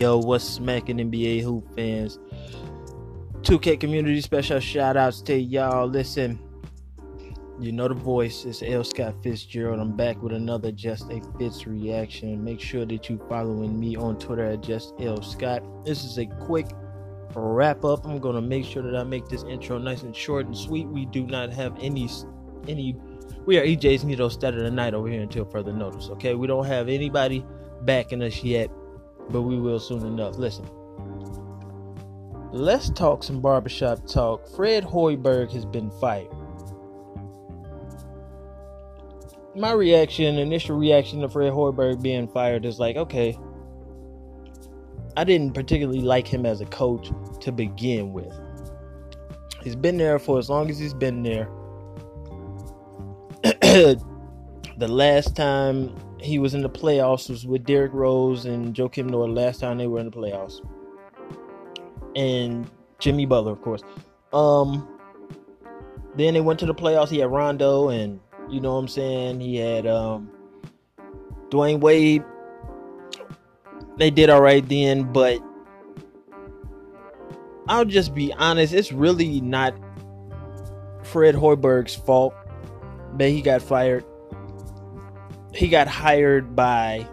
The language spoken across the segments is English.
Yo, what's smacking NBA hoop fans? 2K community special shout outs to y'all. Listen, you know the voice. It's L. Scott Fitzgerald. I'm back with another Just a Fitz reaction. Make sure that you're following me on Twitter at Just L. Scott. This is a quick wrap up. I'm gonna make sure that I make this intro nice and short and sweet. We do not have any any we are EJ's Nito the night over here until further notice. Okay, we don't have anybody backing us yet, but we will soon enough. Listen, let's talk some barbershop talk. Fred Hoiberg has been fired. My reaction, initial reaction to Fred Hoiberg being fired is like, okay, I didn't particularly like him as a coach to begin with. He's been there for as long as he's been there. the last time he was in the playoffs was with Derrick Rose and Joakim Noah. Last time they were in the playoffs, and Jimmy Butler, of course. Um, then they went to the playoffs. He had Rondo, and you know what I'm saying. He had um, Dwyane Wade. They did all right then, but I'll just be honest. It's really not Fred Hoiberg's fault that he got fired he got hired by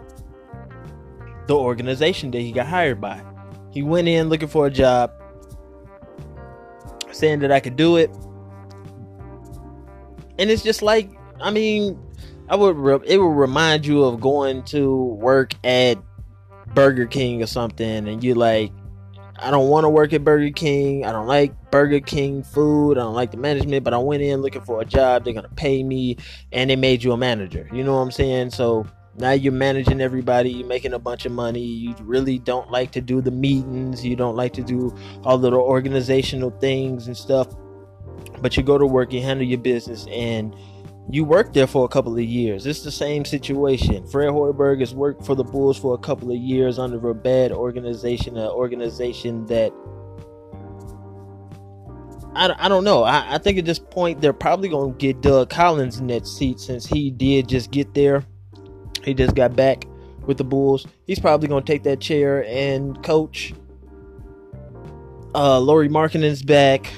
the organization that he got hired by. He went in looking for a job, saying that I could do it. And it's just like, I mean, I would re- it would remind you of going to work at Burger King or something, and you're like, I don't want to work at Burger King. I don't like Burger King food. I don't like the management, but I went in looking for a job. They're gonna pay me, and they made you a manager. You know what I'm saying? So now you're managing everybody. You're making a bunch of money. You really don't like to do the meetings. You don't like to do all the organizational things and stuff. But you go to work, you handle your business, and you worked there for a couple of years. It's the same situation. Fred Hoiberg has worked for the Bulls for a couple of years under a bad organization, an organization that I, I don't know. I, I think at this point they're probably going to get Doug Collins in that seat since he did just get there. He just got back with the Bulls. He's probably going to take that chair and coach. Uh, Lauri Markkanen's back.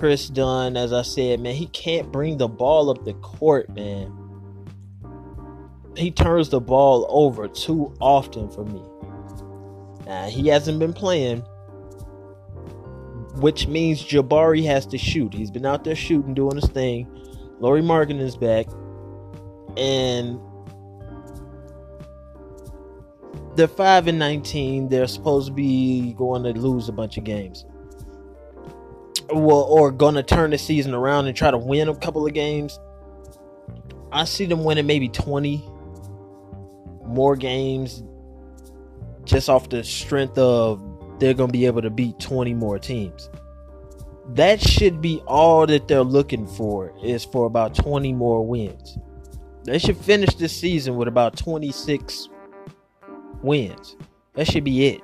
Kris Dunn, as I said, man, he can't bring the ball up the court, man. He turns the ball over too often for me. He hasn't been playing, which means Jabari has to shoot. He's been out there shooting, doing his thing. Lauri Markkanen is back. And they're 5 and 19. They're supposed to be going to lose a bunch of games well, or gonna turn the season around and try to win a couple of games. I see them winning maybe 20 more games just off the strength of they're to be able to beat 20 more teams. That should be all that they're looking for is for about 20 more wins. They should finish this season with about 26 wins. That should be it.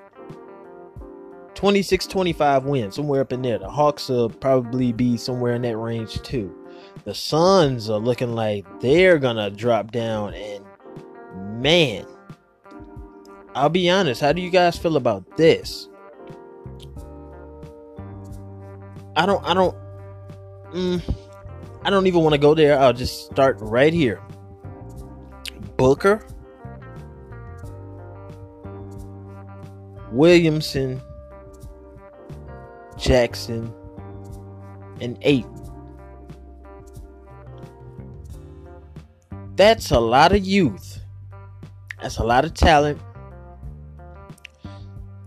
26 25 wins, somewhere up in there. The Hawks will probably be somewhere in that range too. The Suns are looking like they're gonna drop down, and man, I'll be honest. How do you guys feel about this? I don't, I don't, mm, I don't even want to go there. I'll just start right here. Booker, Williamson, Jackson, and eight. That's a lot of youth. That's a lot of talent.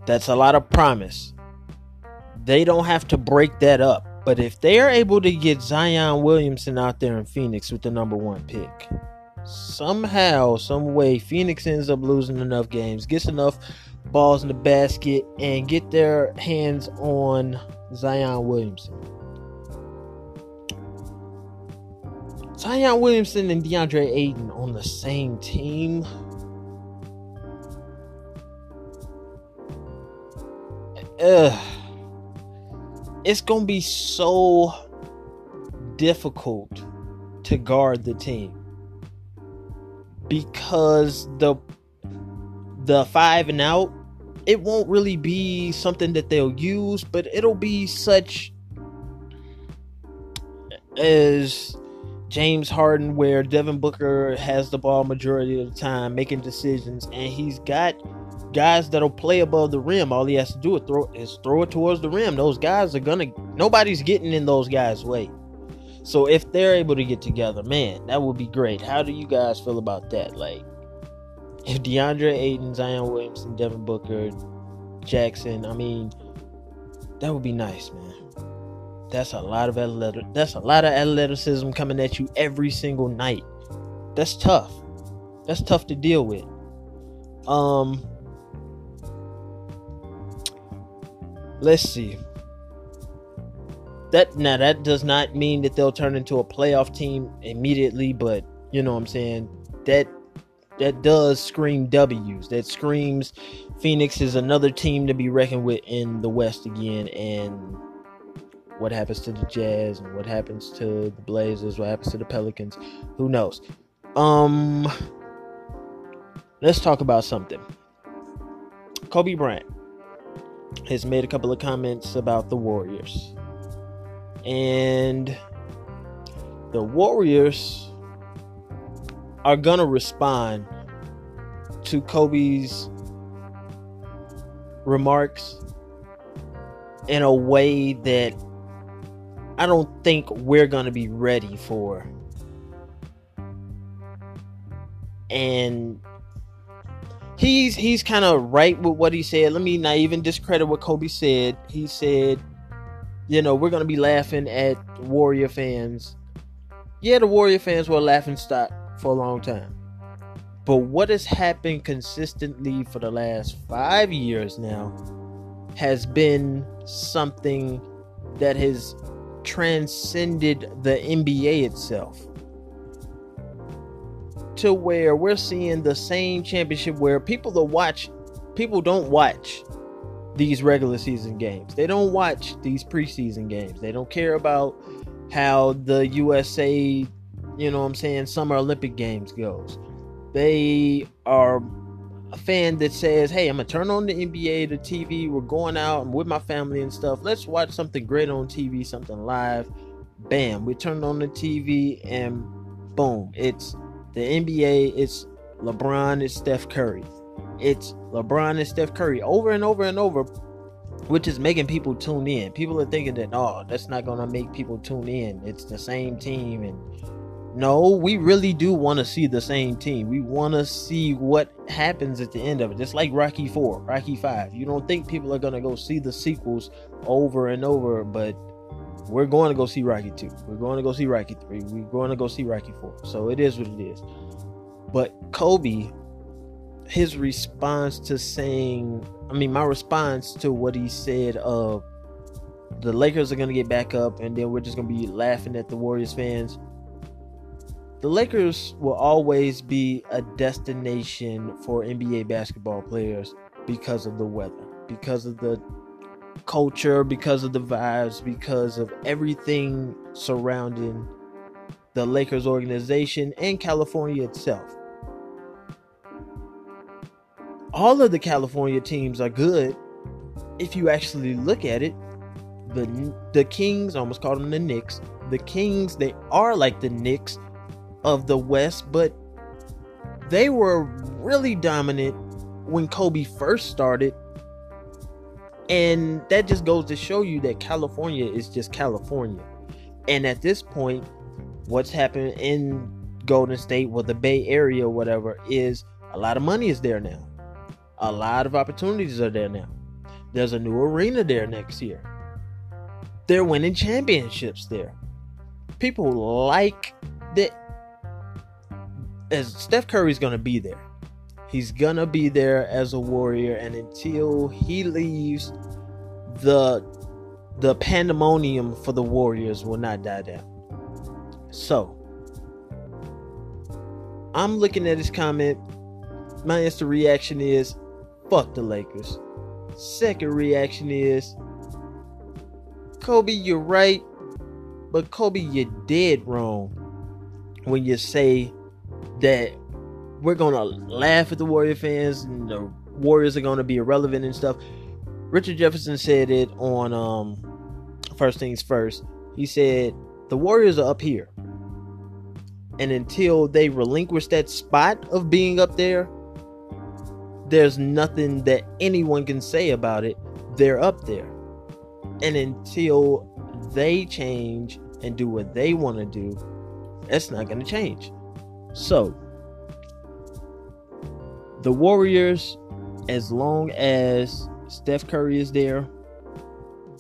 That's a lot of promise. They don't have to break that up. But if they are able to get Zion Williamson out there in Phoenix with the number one pick, somehow, some way, Phoenix ends up losing enough games, gets enough balls in the basket and get their hands on Zion Williamson. Zion Williamson and DeAndre Ayton on the same team. Ugh. It's going to be so difficult to guard the team because the the five and out it won't really be something that they'll use, but it'll be such as James Harden, where Devin Booker has the ball majority of the time, making decisions, and he's got guys that'll play above the rim. All he has to do is throw is throw it towards the rim. Those guys are gonna nobody's getting in those guys' way. So if they're able to get together, man, that would be great. How do you guys feel about that? Like if DeAndre Ayton, Zion Williamson, Devin Booker, Jackson, I mean, that would be nice, man. That's a lot of that's a lot of athleticism coming at you every single night. That's tough. That's tough to deal with. Um let's see. That now that does not mean that they'll turn into a playoff team immediately, but you know what I'm saying? That that does scream W's. That screams Phoenix is another team to be reckoned with in the West again and what happens to the Jazz and what happens to the Blazers, what happens to the Pelicans, who knows. Um let's talk about something. Kobe Bryant has made a couple of comments about the Warriors. And the Warriors are to respond to Kobe's remarks in a way that I don't think we're to be ready for. And he's he's kind of right with what he said. Let me not even discredit what Kobe said. He said, you know, we're gonna be laughing at Warrior fans. Yeah, the Warrior fans were laughing stock for a long time. But what has happened consistently for the last five years now has been something that has transcended the NBA itself to where we're seeing the same championship where people that watch people don't watch these regular season games. They don't watch these preseason games. They don't care about how the USA, you know what I'm saying, Summer Olympic Games goes. They are a fan that says, "Hey, I'm gonna turn on the NBA, the TV. We're going out. I'm with my family and stuff. Let's watch something great on TV, something live." Bam, we turn on the TV and boom, it's the NBA, it's LeBron, it's Steph Curry. It's LeBron and Steph Curry over and over and over, which is making people tune in. People are thinking that, oh, that's not going to make people tune in. It's the same team. And no, we really do want to see the same team. We want to see what happens at the end of it. Just like Rocky 4, Rocky 5. You don't think people are going to go see the sequels over and over, but we're going to go see Rocky 2. We're going to go see Rocky 3. We're going to go see Rocky 4. So it is what it is. But Kobe, his response to saying, I mean, my response to what he said of the Lakers are going to get back up and then we're just going to be laughing at the Warriors fans. The Lakers will always be a destination for NBA basketball players because of the weather, because of the culture, because of the vibes, because of everything surrounding the Lakers organization and California itself. All of the California teams are good if you actually look at it. The the Kings, I almost called them the Knicks. The Kings, they are like the Knicks of the West, but they were really dominant when Kobe first started and that just goes to show you that California is just California. And at this point, what's happened in Golden State, or the Bay Area, or whatever, is a lot of money is there now. A lot of opportunities are there now. There's a new arena there next year. They're winning championships there. People like that. As Steph Curry's going to be there. He's gonna be there as a warrior, and until he leaves, the the pandemonium for the Warriors will not die down. So, I'm looking at his comment. My instant reaction is, "Fuck the Lakers." Second reaction is, "Kobe, you're right, but Kobe, you're dead wrong when you say that we're gonna laugh at the Warrior fans and the Warriors are gonna be irrelevant and stuff. Richard Jefferson said it on um first things first. He said the Warriors are up here. And until they relinquish that spot of being up there, there's nothing that anyone can say about it. They're up there. And until they change and do what they want to do, that's not to change. So, the Warriors, as long as Steph Curry is there,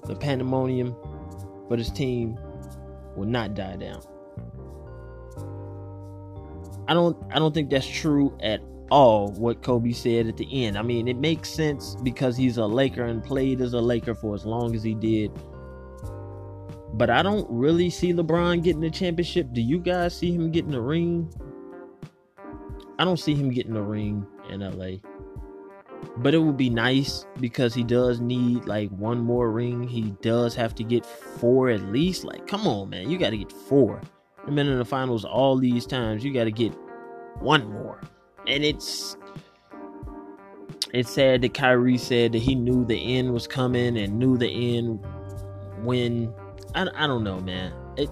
the pandemonium for this team will not die down. I don't I don't think that's true at all what Kobe said at the end. I mean, it makes sense because he's a Laker and played as a Laker for as long as he did. But I don't really see LeBron getting the championship. Do you guys see him getting the ring? I don't see him getting a ring in LA. But it would be nice because he does need like one more ring. He does have to get four at least. Like, come on, man. You got to get four. I've been in the finals all these times. You got to get one more. And it's it's sad that Kyrie said that he knew the end was coming and knew the end when I, I don't know, man. It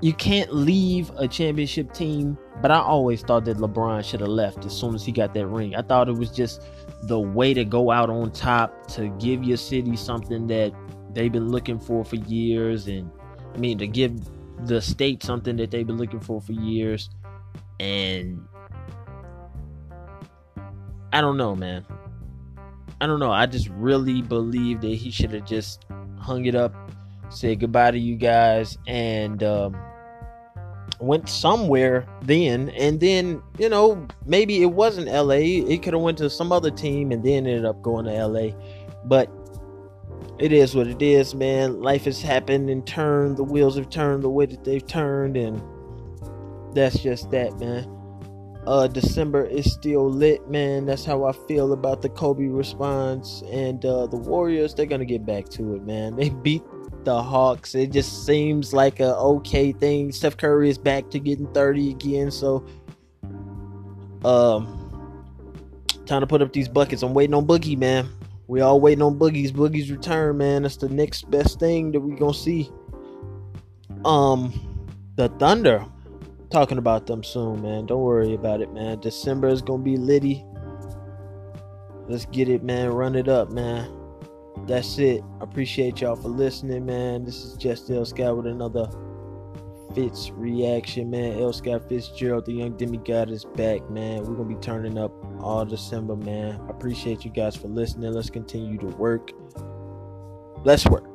you can't leave a championship team, but I always thought that LeBron should have left as soon as he got that ring. I thought it was just the way to go out on top to give your city something that they've been looking for for years and I mean to give the state something that they've been looking for for years and I don't know, man. I don't know. I just really believe that he should have just hung it up, said goodbye to you guys, and um, went somewhere then. And then, you know, maybe it wasn't LA. It could have went to some other team and then ended up going to LA. But it is what it is, man. Life has happened and turned. The wheels have turned the way that they've turned, and that's just that, man. Uh, December is still lit, man. That's how I feel about the Kobe response. And uh, the Warriors, they're gonna get back to it, man. They beat the Hawks. It just seems like a okay thing. Steph Curry is back to getting 30 again, so um time to put up these buckets. I'm waiting on Boogie, man. We all waiting on Boogie's Boogie's return, man. That's the next best thing that we gonna see. Um, the Thunder. Talking about them soon, man. Don't worry about it, man. December is gonna be litty. Let's get it, man. Run it up, man. That's it. I appreciate y'all for listening, man. This is just El Scott with another Fitz reaction, man. El Scott Fitzgerald, the young demigod, is back, man. We're gonna be turning up all December, man. I appreciate you guys for listening. Let's continue to work. Let's work.